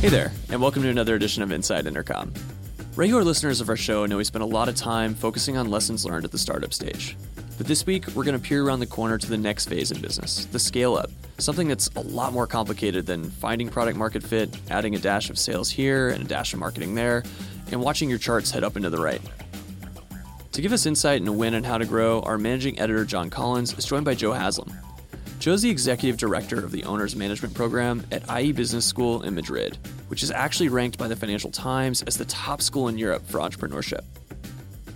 Hey there, and welcome to another edition of Inside Intercom. Regular listeners of our show know we spend a lot of time focusing on lessons learned at the startup stage. But this week, we're going to peer around the corner to the next phase in business, the scale up, something that's a lot more complicated than finding product market fit, adding a dash of sales here and a dash of marketing there, and watching your charts head up and to the right. To give us insight into when and how to grow, our managing editor, John Collins, is joined by Joe Haslam. Joe's the executive director of the Owner's Management Program at IE Business School in Madrid, which is actually ranked by the Financial Times as the top school in Europe for entrepreneurship.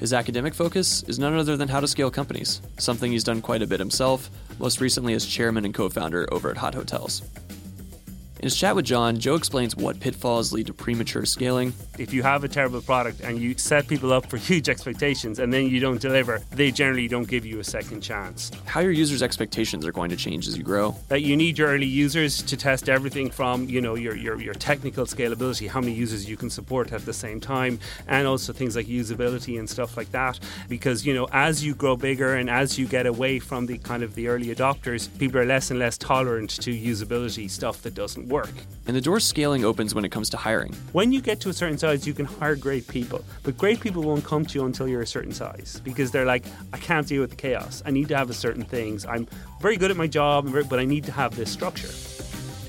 His academic focus is none other than how to scale companies, something he's done quite a bit himself, most recently as chairman and co founder over at Hot Hotels. In his chat with John, Joe explains what pitfalls lead to premature scaling. If you have a terrible product and you set people up for huge expectations and then you don't deliver, they generally don't give you a second chance. How your users' expectations are going to change as you grow. That you need your early users to test everything from, you know, your, your, your technical scalability, how many users you can support at the same time, and also things like usability and stuff like that. Because, you know, as you grow bigger and as you get away from the kind of the early adopters, people are less and less tolerant to usability stuff that doesn't work. And the door scaling opens when it comes to hiring. When you get to a certain size, you can hire great people, but great people won't come to you until you're a certain size because they're like, I can't deal with the chaos. I need to have a certain things. I'm very good at my job, but I need to have this structure.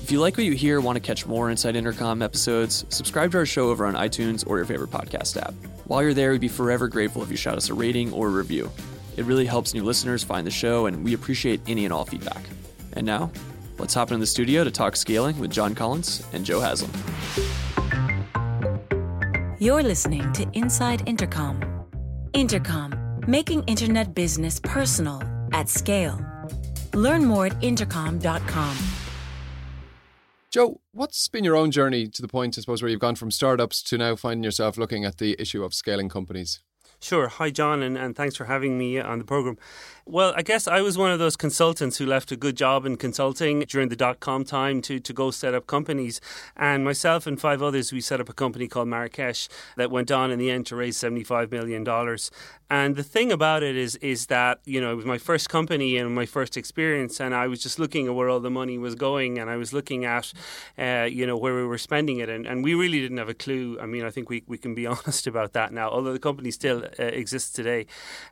If you like what you hear, want to catch more Inside Intercom episodes, subscribe to our show over on iTunes or your favorite podcast app. While you're there, we'd be forever grateful if you shout us a rating or a review. It really helps new listeners find the show, and we appreciate any and all feedback. And now, Let's hop into the studio to talk scaling with John Collins and Joe Haslam. You're listening to Inside Intercom. Intercom, making internet business personal at scale. Learn more at intercom.com. Joe, what's been your own journey to the point, I suppose, where you've gone from startups to now finding yourself looking at the issue of scaling companies? Sure. Hi, John, and, and thanks for having me on the program. Well, I guess I was one of those consultants who left a good job in consulting during the dot com time to, to go set up companies. And myself and five others, we set up a company called Marrakesh that went on in the end to raise $75 million. And the thing about it is, is that, you know, it was my first company and my first experience. And I was just looking at where all the money was going and I was looking at, uh, you know, where we were spending it. And, and we really didn't have a clue. I mean, I think we, we can be honest about that now, although the company still uh, exists today.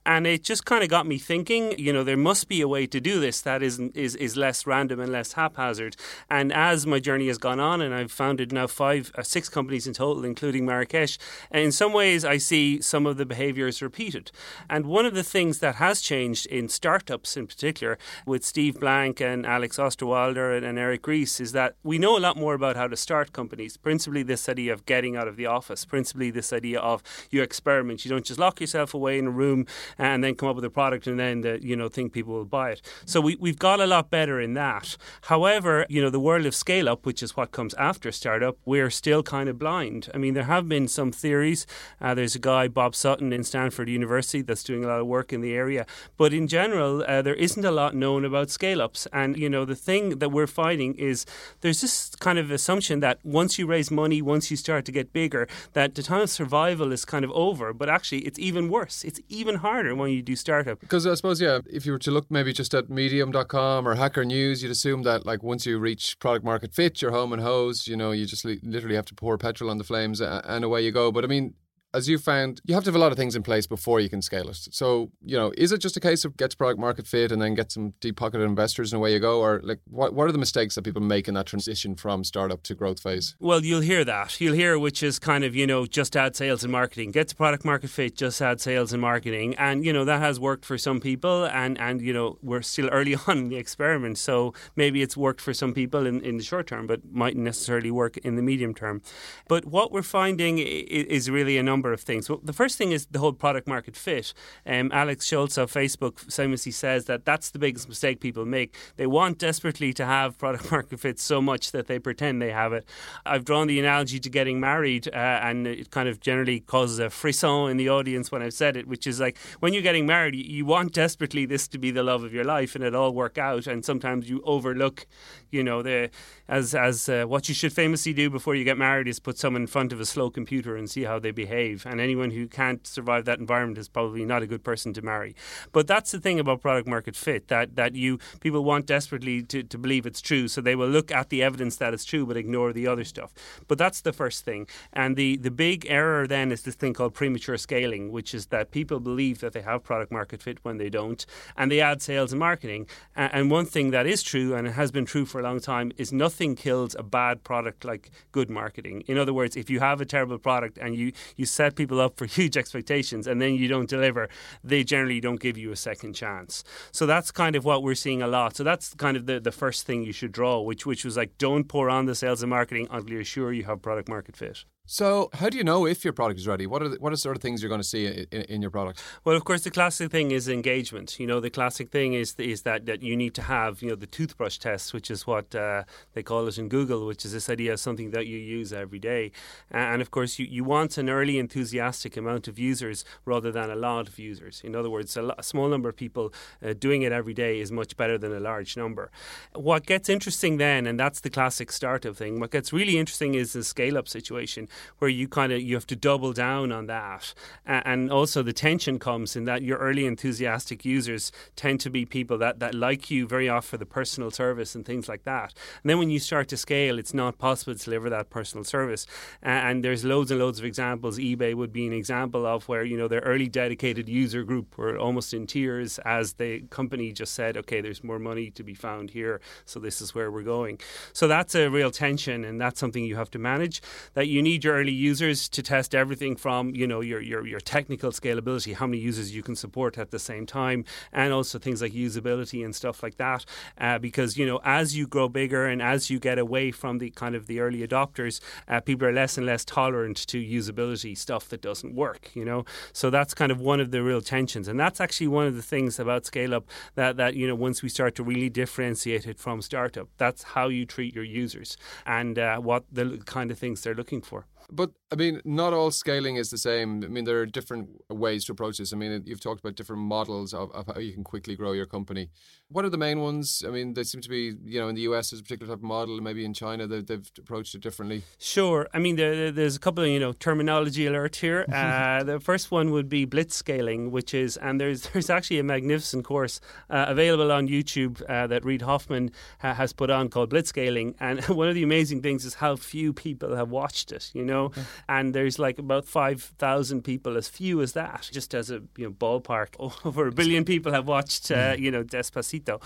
And it just kind of got me thinking you know, there must be a way to do this that is is is less random and less haphazard. And as my journey has gone on, and I've founded now five, uh, six companies in total, including Marrakesh, in some ways I see some of the behaviours repeated. And one of the things that has changed in startups, in particular, with Steve Blank and Alex Osterwalder and, and Eric Ries, is that we know a lot more about how to start companies. Principally, this idea of getting out of the office. Principally, this idea of you experiment. You don't just lock yourself away in a room and then come up with a product and then you know think people will buy it. So we we've got a lot better in that. However, you know the world of scale up, which is what comes after startup, we're still kind of blind. I mean, there have been some theories. Uh, there's a guy Bob Sutton in Stanford University that's doing a lot of work in the area, but in general, uh, there isn't a lot known about scale ups. And you know the thing that we're finding is there's this kind of assumption that once you raise money, once you start to get bigger, that the time of survival is kind of over. But actually, it's even worse. It's even harder when you do startup. Because I suppose yeah, if you were to look maybe just at medium.com or Hacker News, you'd assume that like once you reach product market fit, you're home and hosed, you know, you just literally have to pour petrol on the flames and away you go. But I mean, as you found, you have to have a lot of things in place before you can scale it. So, you know, is it just a case of get to product market fit and then get some deep pocketed investors and away you go? Or like, what, what are the mistakes that people make in that transition from startup to growth phase? Well, you'll hear that. You'll hear which is kind of, you know, just add sales and marketing. Get to product market fit, just add sales and marketing. And, you know, that has worked for some people. And, and you know, we're still early on in the experiment. So maybe it's worked for some people in, in the short term, but mightn't necessarily work in the medium term. But what we're finding is really a number number of things. Well, the first thing is the whole product market fit. Um, Alex Schultz of Facebook famously says that that's the biggest mistake people make. They want desperately to have product market fit so much that they pretend they have it. I've drawn the analogy to getting married, uh, and it kind of generally causes a frisson in the audience when I've said it, which is like when you're getting married, you want desperately this to be the love of your life, and it all work out, and sometimes you overlook, you know, the as as uh, what you should famously do before you get married is put someone in front of a slow computer and see how they behave And anyone who can't survive that environment is probably not a good person to marry. But that's the thing about product market fit that, that you people want desperately to, to believe it's true. So they will look at the evidence that it's true but ignore the other stuff. But that's the first thing. And the, the big error then is this thing called premature scaling, which is that people believe that they have product market fit when they don't. And they add sales and marketing. And one thing that is true, and it has been true for a long time, is nothing kills a bad product like good marketing. In other words, if you have a terrible product and you, you set people up for huge expectations and then you don't deliver, they generally don't give you a second chance. So that's kind of what we're seeing a lot. So that's kind of the, the first thing you should draw, which which was like don't pour on the sales and marketing until you're sure you have product market fit. So, how do you know if your product is ready? What are the, what are sort of things you're going to see in, in, your product? Well, of course, the classic thing is engagement. You know, the classic thing is is that, that you need to have you know the toothbrush test, which is what uh, they call it in Google, which is this idea of something that you use every day. And of course, you, you want an early enthusiastic amount of users rather than a lot of users. In other words, a, a small number of people uh, doing it every day is much better than a large number. What gets interesting then, and that's the classic startup thing. What gets really interesting is the scale up situation where you kind of you have to double down on that, and also the tension comes in that your early enthusiastic users tend to be people that that like you very often for the personal service and things like that. And then when you start to scale, it's not possible to deliver that personal service. And there's loads and loads of examples. eBay would be an example of where you know their early dedicated user group were almost in tears as the company just said, okay, there's more money to be found here, so this is where we're going. So that's a real tension, and that's something you have to manage. That you need your early users to test everything from you know your, your your technical scalability, how many users you can support at the same time, and also things like usability and stuff like that. Uh, because you know as you grow bigger and as you get away from the kind of the early adopters, uh, people are less and less tolerant to usability stuff that doesn't work. You know, so that's kind of one of the real tensions, and that's actually one of the things about scale up that that you know once we start to really differentiate it from startup, that's how you treat your users and uh, what the kind of things they're looking for. But I mean, not all scaling is the same. I mean, there are different ways to approach this. I mean, you've talked about different models of, of how you can quickly grow your company. What are the main ones? I mean, they seem to be, you know, in the US there's a particular type of model. Maybe in China they've, they've approached it differently. Sure. I mean, there, there's a couple of you know terminology alert here. Uh, the first one would be blitz scaling, which is and there's there's actually a magnificent course uh, available on YouTube uh, that Reid Hoffman ha- has put on called blitz scaling. And one of the amazing things is how few people have watched it. You know. And there's like about five thousand people, as few as that, just as a you know ballpark. Over a billion people have watched uh, you know Despacito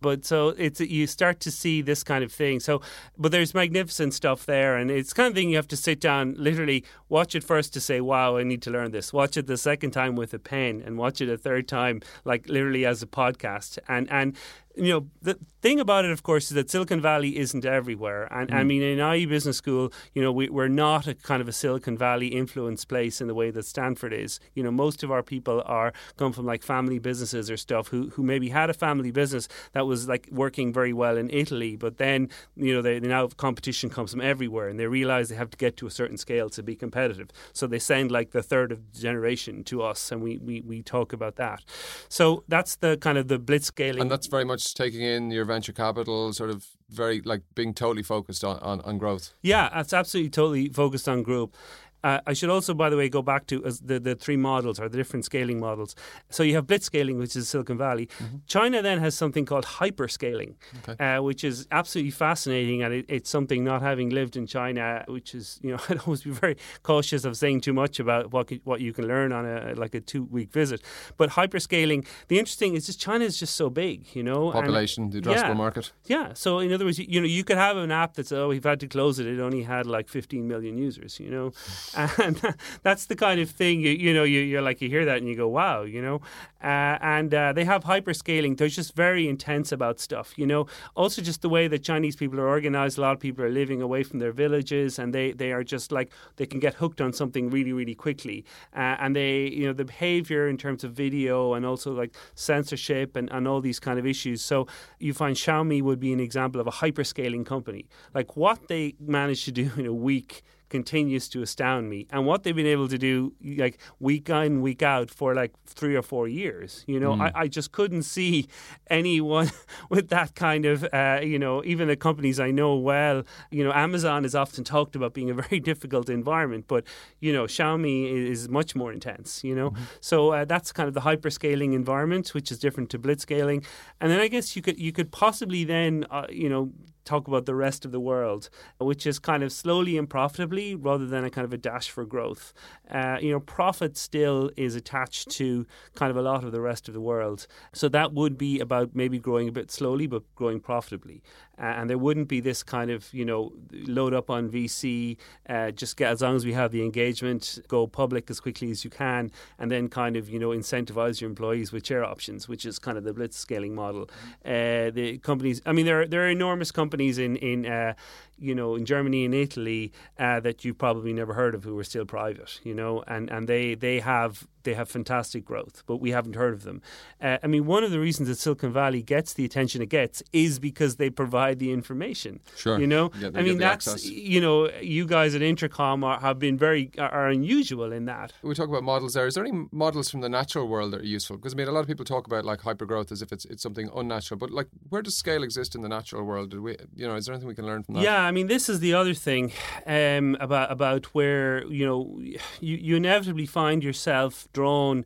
but so it's you start to see this kind of thing. So, but there's magnificent stuff there, and it's kind of thing you have to sit down, literally watch it first to say, "Wow, I need to learn this." Watch it the second time with a pen, and watch it a third time, like literally as a podcast, and and you know, the thing about it, of course, is that Silicon Valley isn't everywhere. And mm. I mean, in IE Business School, you know, we, we're not a kind of a Silicon Valley influence place in the way that Stanford is. You know, most of our people are come from like family businesses or stuff who, who maybe had a family business that was like working very well in Italy, but then, you know, they, they now competition comes from everywhere and they realize they have to get to a certain scale to be competitive. So they send like the third of the generation to us and we, we, we talk about that. So that's the kind of the blitz scaling. And that's very much taking in your venture capital, sort of very like being totally focused on, on, on growth. Yeah, it's absolutely totally focused on growth. Uh, I should also, by the way, go back to the, the three models or the different scaling models. So you have blitz scaling, which is Silicon Valley. Mm-hmm. China then has something called hyperscaling, okay. uh, which is absolutely fascinating. And it, it's something not having lived in China, which is, you know, I'd always be very cautious of saying too much about what, what you can learn on a like a two week visit. But hyperscaling, the interesting is just China is just so big, you know. Population, and, the addressable yeah, market. Yeah. So in other words, you, you know, you could have an app that's, oh, we've had to close it. It only had like 15 million users, you know and that's the kind of thing you you know you, you're like you hear that and you go wow you know? Uh, and uh, they have hyperscaling. They're just very intense about stuff you know? Also just the way that Chinese people are organized a lot of people are living away from their villages and they they are just like they can get hooked on something really really quickly. Uh, and they you know the behavior in terms of video and also like censorship and, and all these kind of issues. So you find Xiaomi would be an example of a hyperscaling company. Like what they managed to do in a week continues to astound me. And what they've been able to do, like week in, week out, for like three or four years, you know, mm. I, I, just couldn't see anyone with that kind of, uh, you know, even the companies I know well. You know, Amazon is often talked about being a very difficult environment, but you know, Xiaomi is much more intense. You know, mm-hmm. so uh, that's kind of the hyperscaling environment, which is different to blitzscaling. And then I guess you could you could possibly then, uh, you know talk about the rest of the world, which is kind of slowly and profitably rather than a kind of a dash for growth. Uh, you know, profit still is attached to kind of a lot of the rest of the world. So that would be about maybe growing a bit slowly, but growing profitably. Uh, and there wouldn't be this kind of, you know, load up on VC, uh, just get as long as we have the engagement, go public as quickly as you can, and then kind of, you know, incentivize your employees with share options, which is kind of the blitz scaling model. Uh, the companies, I mean, there are, there are enormous companies in, in uh, you know, in Germany and Italy uh, that you've probably never heard of who are still private, you know, and, and they, they have they have fantastic growth, but we haven't heard of them. Uh, I mean, one of the reasons that Silicon Valley gets the attention it gets is because they provide the information. Sure, you know, yeah, I mean that's access. you know, you guys at Intercom are, have been very are unusual in that. We talk about models there. Is there any models from the natural world that are useful? Because I mean, a lot of people talk about like hypergrowth as if it's it's something unnatural, but like where does scale exist in the natural world? Did we, you know, is there anything we can learn from that? Yeah, I mean, this is the other thing um, about about where you know you, you inevitably find yourself drawn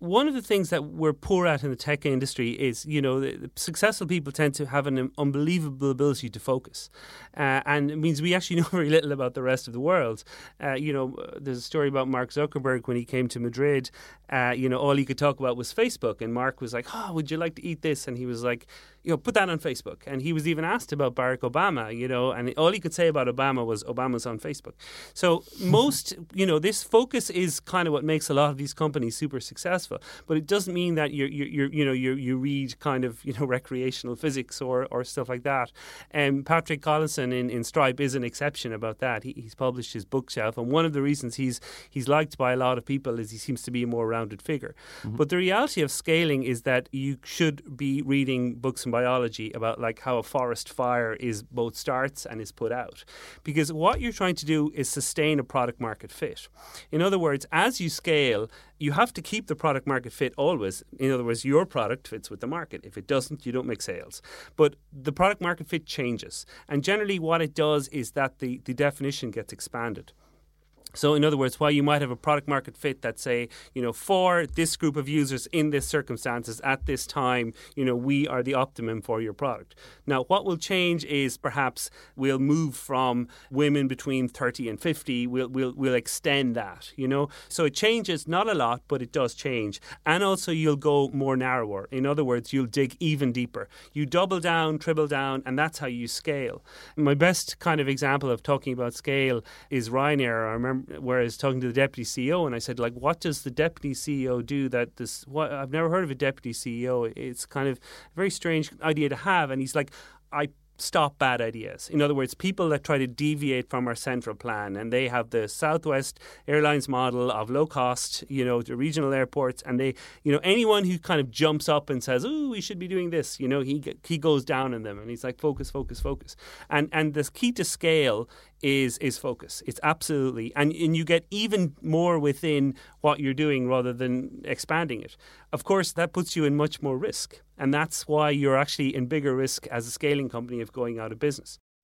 one of the things that we're poor at in the tech industry is, you know, the, successful people tend to have an unbelievable ability to focus, uh, and it means we actually know very little about the rest of the world. Uh, you know, there's a story about Mark Zuckerberg when he came to Madrid. Uh, you know, all he could talk about was Facebook, and Mark was like, "Oh, would you like to eat this?" And he was like, you know, put that on Facebook. And he was even asked about Barack Obama, you know, and all he could say about Obama was Obama's on Facebook. So most, you know, this focus is kind of what makes a lot of these companies super successful. But it doesn't mean that you're, you're, you're you know, you you read kind of, you know, recreational physics or, or stuff like that. And um, Patrick Collison in, in Stripe is an exception about that. He, he's published his bookshelf, and one of the reasons he's he's liked by a lot of people is he seems to be a more rounded figure. Mm-hmm. But the reality of scaling is that you should be reading books biology about like how a forest fire is both starts and is put out. Because what you're trying to do is sustain a product market fit. In other words, as you scale, you have to keep the product market fit always. In other words, your product fits with the market. If it doesn't, you don't make sales. But the product market fit changes. And generally, what it does is that the, the definition gets expanded. So, in other words, while you might have a product market fit that say, you know, for this group of users in this circumstances at this time, you know, we are the optimum for your product. Now, what will change is perhaps we'll move from women between 30 and 50, we'll, we'll, we'll extend that, you know. So it changes not a lot, but it does change. And also, you'll go more narrower. In other words, you'll dig even deeper. You double down, triple down, and that's how you scale. My best kind of example of talking about scale is Ryanair. I remember whereas talking to the deputy CEO, and I said, like, what does the deputy CEO do that this? What I've never heard of a deputy CEO. It's kind of a very strange idea to have. And he's like, I stop bad ideas. In other words, people that try to deviate from our central plan, and they have the Southwest Airlines model of low cost, you know, the regional airports, and they, you know, anyone who kind of jumps up and says, "Oh, we should be doing this," you know, he he goes down on them, and he's like, "Focus, focus, focus." And and the key to scale is is focus. It's absolutely, and and you get even more within what you're doing rather than expanding it. Of course, that puts you in much more risk, and that's why you're actually in bigger risk as a scaling company of going out of business.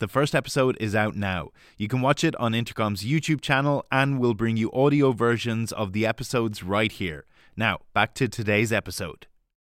The first episode is out now. You can watch it on Intercom's YouTube channel, and we'll bring you audio versions of the episodes right here. Now, back to today's episode.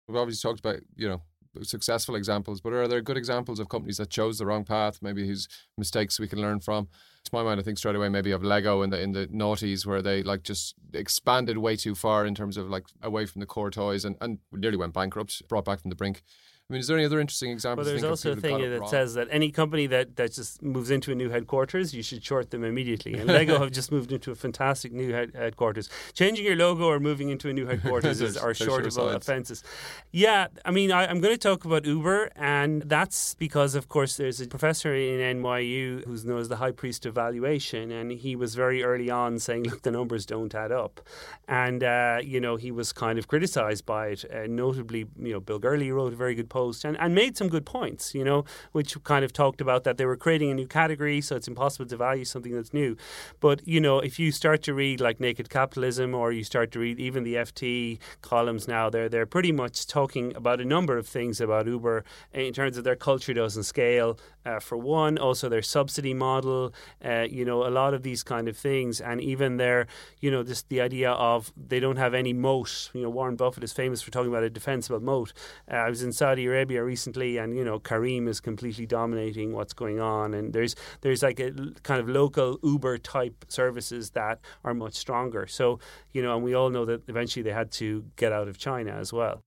We've obviously talked about, you know, successful examples, but are there good examples of companies that chose the wrong path, maybe whose mistakes we can learn from? To my mind, I think straight away maybe of Lego in the in the noughties where they like just expanded way too far in terms of like away from the core toys and, and nearly went bankrupt, brought back from the brink. I mean, is there any other interesting examples? Well, there's also a thing that says that any company that, that just moves into a new headquarters, you should short them immediately. And Lego have just moved into a fantastic new head- headquarters. Changing your logo or moving into a new headquarters is, are shortable sure offences. Yeah, I mean, I, am going to talk about Uber, and that's because, of course, there's a professor in NYU who's known as the high priest of valuation, and he was very early on saying, look, the numbers don't add up. And, uh, you know, he was kind of criticised by it. Uh, notably, you know, Bill Gurley wrote a very good post post and, and made some good points, you know, which kind of talked about that they were creating a new category, so it's impossible to value something that's new. But, you know, if you start to read like Naked Capitalism or you start to read even the FT columns now, they're, they're pretty much talking about a number of things about Uber in terms of their culture doesn't scale, uh, for one, also their subsidy model, uh, you know, a lot of these kind of things, and even their, you know, just the idea of they don't have any moat. You know, Warren Buffett is famous for talking about a defensible moat. Uh, I was in Saudi Arabia recently, and you know, Careem is completely dominating what's going on, and there's there's like a kind of local Uber type services that are much stronger. So you know, and we all know that eventually they had to get out of China as well.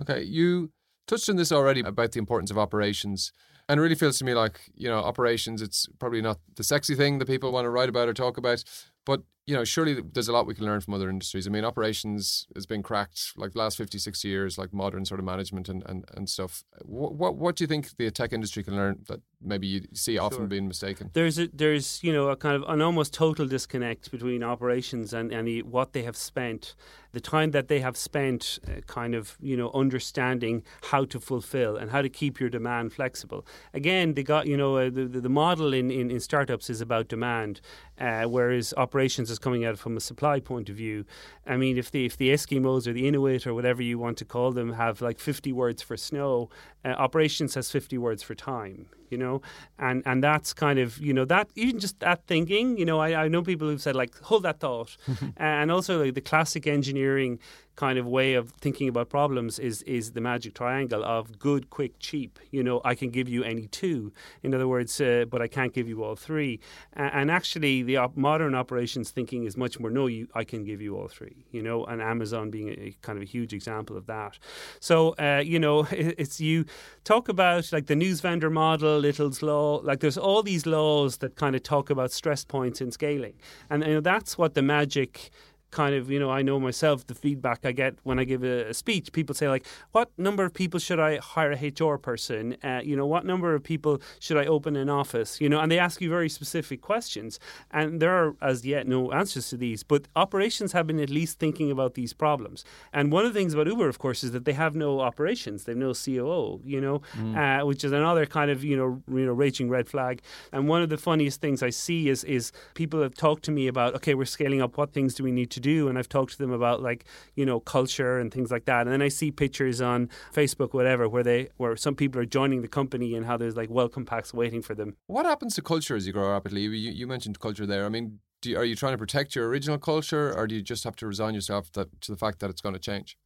Okay, you touched on this already about the importance of operations. And it really feels to me like, you know, operations, it's probably not the sexy thing that people want to write about or talk about. But, you know, surely there's a lot we can learn from other industries. I mean, operations has been cracked like the last 50, 60 years, like modern sort of management and, and, and stuff. What, what, what do you think the tech industry can learn that maybe you see often sure. being mistaken? There's, a, there's, you know, a kind of an almost total disconnect between operations and, and the, what they have spent the time that they have spent uh, kind of you know understanding how to fulfill and how to keep your demand flexible again they got you know uh, the, the model in, in, in startups is about demand uh, whereas operations is coming at it from a supply point of view. I mean, if the if the Eskimos or the Inuit or whatever you want to call them have like 50 words for snow, uh, operations has 50 words for time you know and and that's kind of you know that even just that thinking you know i, I know people who've said like hold that thought and also like the classic engineering kind of way of thinking about problems is is the magic triangle of good, quick, cheap. You know, I can give you any two. In other words, uh, but I can't give you all three. and actually, the op- modern operations thinking is much more no, you, I can give you all three. You know, and Amazon being a, a kind of a huge example of that. So uh, you know, it, it's you talk about like the news vendor model, Little's law. Like there's all these laws that kind of talk about stress points in scaling, and that's what the magic kind of, you know, I know myself the feedback I get when I give a, a speech. People say, like, what number of people should I hire a HR person? Uh, you know, what number of people should I open an office? You know, and they ask you very specific questions. And there are, as yet, no answers to these. But operations have been at least thinking about these problems. And one of the things about Uber, of course, is that they have no operations. They have no COO, you know, mm. uh, which is another kind of, you know, you know, raging red flag. And one of the funniest things I see is, is people have talked to me about, okay, we're scaling up. What things do we need to do, and I've talked to them about like you know culture and things like that. And then I see pictures on Facebook, whatever, where they where some people are joining the company and how there's like welcome packs waiting for them. What happens to culture as you grow rapidly? You, you mentioned culture there. I mean, you, are you trying to protect your original culture, or do you just have to resign yourself to the fact that it's going to change?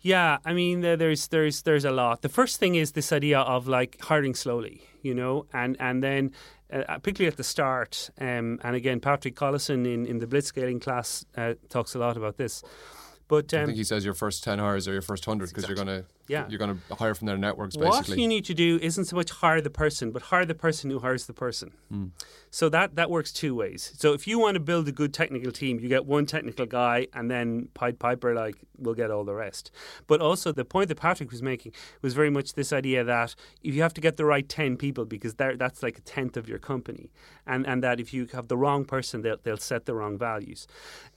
Yeah, I mean, there's there's there's a lot. The first thing is this idea of like hiring slowly, you know, and and then uh, particularly at the start. Um, and again, Patrick Collison in in the blitzscaling class uh, talks a lot about this. But um, I think he says your first ten hours or your first hundred because exactly. you're going to Yeah. You're going to hire from their networks, basically. What you need to do isn't so much hire the person, but hire the person who hires the person. Hmm. So that that works two ways. So if you want to build a good technical team, you get one technical guy, and then Pied Piper like will get all the rest. But also the point that Patrick was making was very much this idea that if you have to get the right ten people, because that's like a tenth of your company, and and that if you have the wrong person, they'll they'll set the wrong values.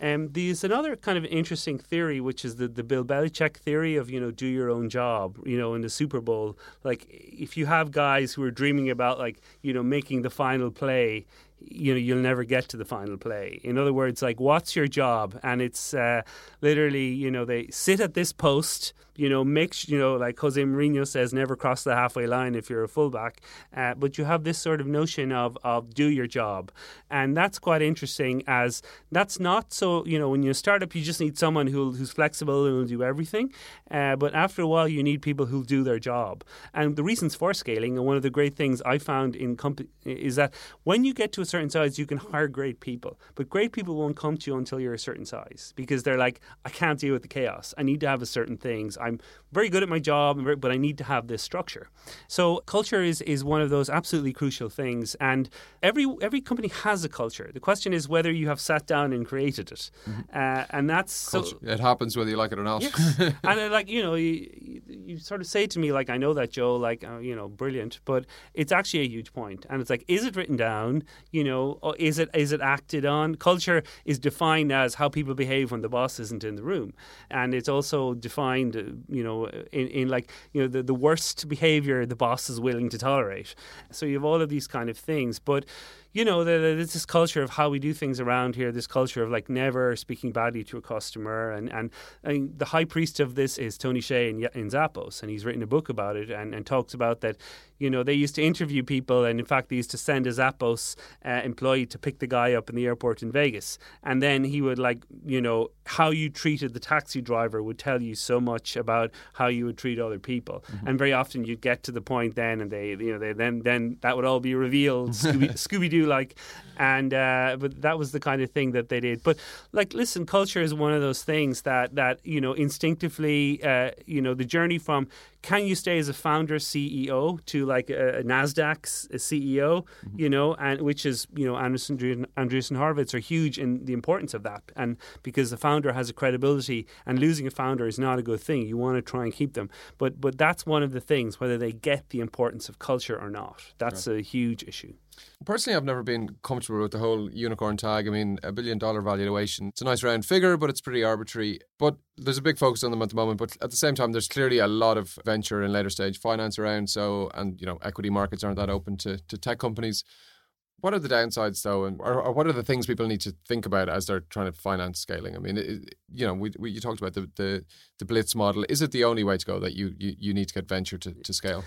Um, there's another kind of interesting theory, which is the the Bill Belichick theory of you know do your own job. You know, in the Super Bowl, like if you have guys who are dreaming about like you know making the final play you know you'll never get to the final play. In other words like what's your job? And it's uh, literally you know they sit at this post you know make you know like Jose Mourinho says never cross the halfway line if you're a fullback uh, but you have this sort of notion of of do your job. And that's quite interesting as that's not so you know when you start up you just need someone who who's flexible and will do everything uh, but after a while you need people who'll do their job. And the reasons for scaling and one of the great things I found in comp- is that when you get to a certain size you can hire great people but great people won't come to you until you're a certain size because they're like I can't deal with the chaos. I need to have a certain things I'm very good at my job but I need to have this structure. So culture is is one of those absolutely crucial things and every every company has a culture. The question is whether you have sat down and created it. Uh, and that's so it happens whether you like it or not. and uh, like you know, you, you, sort of say to me like, I know that Joe, like uh, you know, brilliant, but it's actually a huge point. And it's like, is it written down? You know, is it is it acted on? Culture is defined as how people behave when the boss isn't in the room, and it's also defined, uh, you know, in, in like you know the, the worst behavior the boss is willing to tolerate. So you have all of these kind of things, but you know, the, the, there's this culture of how we do things around here. This culture of like never speaking badly to a customer, and and the high priest of this is Tony Hsieh in, in Zappos, and he's written a book about it and, and talks about that. You know, they used to interview people, and in fact, they used to send a Zappos uh, employee to pick the guy up in the airport in Vegas, and then he would like, you know, how you treated the taxi driver would tell you so much about how you would treat other people, and very often you'd get to the point then, and they, you know, they then then that would all be revealed, Scooby, Scooby Doo like, and uh, but that was the kind of thing that they did. But like, listen, culture is one of those things that that you know instinctively, uh, you know, the journey from can you stay as a founder CEO to like a, a Nasdaq's a CEO, mm-hmm. you know, and which is you know Anderson, Andreessen Horowitz are huge in the importance of that, and because the founder has a credibility, and losing a founder is not a good thing. You want to try and keep them, but but that's one of the things whether they get the importance of culture or not. That's a huge issue. Personally, I've never been comfortable with the whole unicorn tag. I mean, a billion dollar valuation. It's a nice round figure, but it's pretty arbitrary. But there's a big focus on them at the moment. But at the same time, there's clearly a lot of venture and later stage finance around. So, and you know, equity markets aren't that open to, to tech companies. What are the downsides, though, and or, or what are the things people need to think about as they're trying to finance scaling? I mean, it, you know, we, we you talked about the, the the blitz model. Is it the only way to go that you you, you need to get venture to, to scale?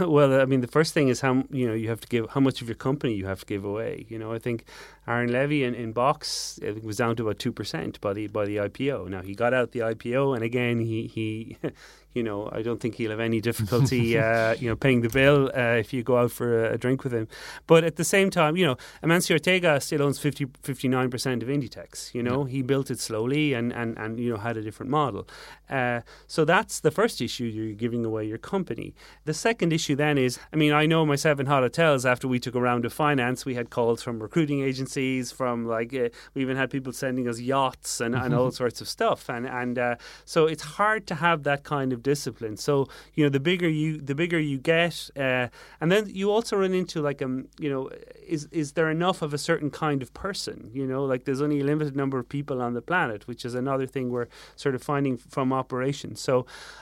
Well, I mean, the first thing is how you know you have to give how much of your company you have to give away. You know, I think Aaron Levie in, in Box it was down to about two percent by the by the IPO. Now he got out the IPO, and again he he. You know, I don't think he'll have any difficulty, uh, you know, paying the bill uh, if you go out for a, a, drink with him. But at the same time, you know, Amancio Ortega still owns 50, 59% of Inditex. You know, yeah. he built it slowly and, and, and, you know, had a different model. Uh, so that's the first issue, you're giving away your company. The second issue then is, I mean, I know myself in Hot Hotels, after we took a round of finance, we had calls from recruiting agencies, from like, uh, we even had people sending us yachts and, and all sorts of stuff. And, and uh, so it's hard to have that kind of discipline. So you know, the bigger you the bigger you get, uh, and then you also run into like um, you know, is is there enough of a certain kind of person? You know, like there's only a limited number of people on the planet, which is another thing we're sort of finding from operations. So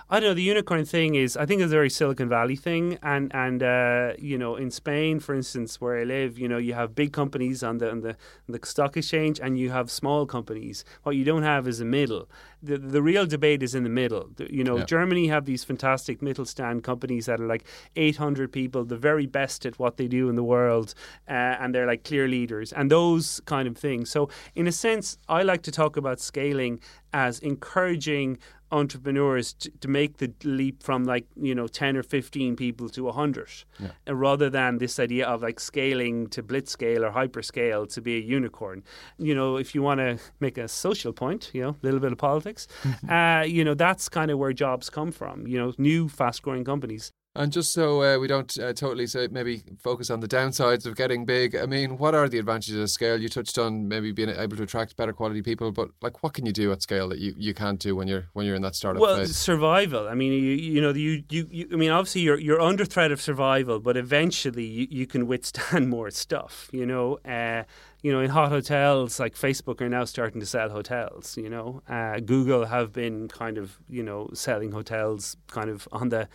I don't know. The unicorn thing is, I think, it's a very Silicon Valley thing, and and uh, you know, in Spain, for instance, where I live, you know, you have big companies on the on the, on the stock exchange, and you have small companies. What you don't have is a middle. The the real debate is in the middle. You know, Yeah. Germany have these fantastic Mittelstand companies that are like 800 people, the very best at what they do in the world, uh, and they're like clear leaders, and those kind of things. So, in a sense, I like to talk about scaling as encouraging entrepreneurs to, to, make the leap from like you know 10 or 15 people to 100 yeah. uh, rather than this idea of like scaling to blitz scale or hyper scale to be a unicorn you know if you want to make a social point you know a little bit of politics uh, you know that's kind of where jobs come from you know new fast growing companies and just so uh, we don't uh, totally say maybe focus on the downsides of getting big, I mean, what are the advantages of scale? You touched on maybe being able to attract better quality people, but like, what can you do at scale that you, you can't do when you're when you're in that startup well, phase? survival. I mean, you you know you, you, you I mean, obviously you're you're under threat of survival, but eventually you, you can withstand more stuff. You know. Uh, you know, in hot hotels, like Facebook are now starting to sell hotels. You know, uh, Google have been kind of, you know, selling hotels kind of on the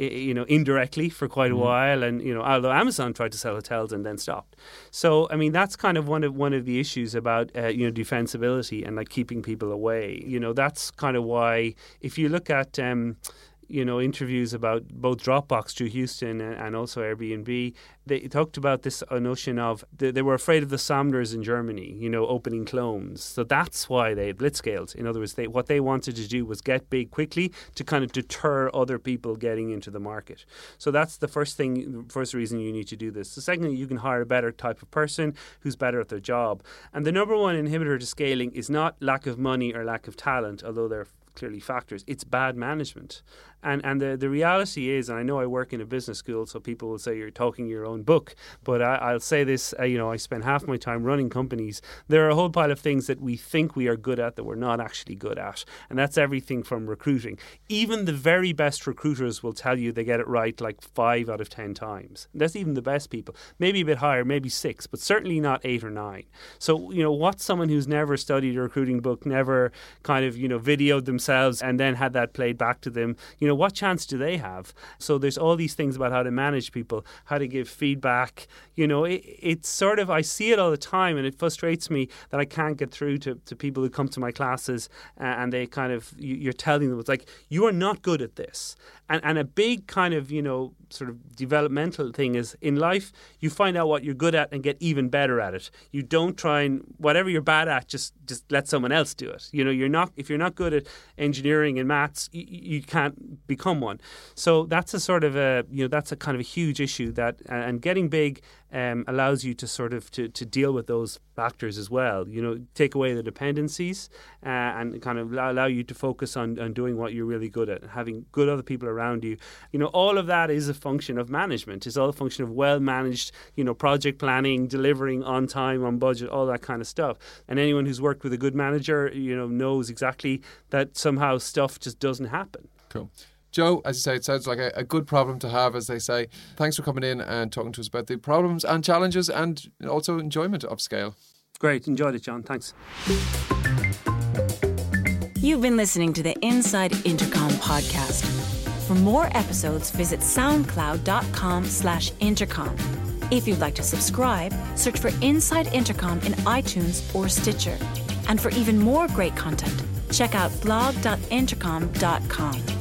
you know, indirectly for quite a mm. while. And you know, although Amazon tried to sell hotels and then stopped. So I mean, that's kind of one of one of the issues about uh, you know defensibility and like keeping people away. You know, that's kind of why if you look at um, you know interviews about both Dropbox, Drew Houston, and also Airbnb, they talked about this uh, notion of they, were afraid of the Samwers in Germany, you know, opening clones. So that's why they blitzscaled. In other words, they, what they wanted to do was get big quickly to kind of deter other people getting into the market. So that's the first thing, first reason you need to do this. The second, you can hire a better type of person who's better at their job. And the number one inhibitor to scaling is not lack of money or lack of talent, although they're clearly factors. It's bad management. And and the, the reality is, and I know I work in a business school, so people will say you're talking your own book, but I, will say this, uh, you know, I spend half my time running companies. There are a whole pile of things that we think we are good at that we're not actually good at. And that's everything from recruiting. Even the very best recruiters will tell you they get it right like five out of ten times. That's even the best people. Maybe a bit higher, maybe six, but certainly not eight or nine. So, you know, what's someone who's never studied a recruiting book, never kind of, you know, videoed themselves and then had that played back to them, you know, know, what chance do they have? So there's all these things about how to manage people, how to give feedback. You know, it, it's sort of, I see it all the time and it frustrates me that I can't get through to, to people who come to my classes and they kind of, you're telling them, it's like, you are not good at this. And, and a big kind of, you know, sort of developmental thing is in life, you find out what you're good at and get even better at it. You don't try and, whatever you're bad at, just, just let someone else do it. You know, you're not, if you're not good at engineering and maths, you, you can't become one. So that's a sort of a, you know, that's a kind of a huge issue that, and getting big um, allows you to sort of to, to deal with those factors as well. You know, take away the dependencies uh, and kind of allow you to focus on, on doing what you're really good at, having good other people around you. You know, all of that is a function of management. It's all a function of well managed, you know, project planning, delivering on time, on budget, all that kind of stuff. And anyone who's worked with a good manager, you know, knows exactly that somehow stuff just doesn't happen. Cool. Joe, as you say, it sounds like a, a, good problem to have, as they say. Thanks for coming in and talking to us about the problems and challenges and also enjoyment of scale. Great. Enjoyed it, John. Thanks. You've been listening to the Inside Intercom podcast. For more episodes, visit soundcloud.com slash intercom. If you'd like to subscribe, search for Inside Intercom in iTunes or Stitcher. And for even more great content, check out blog.intercom.com.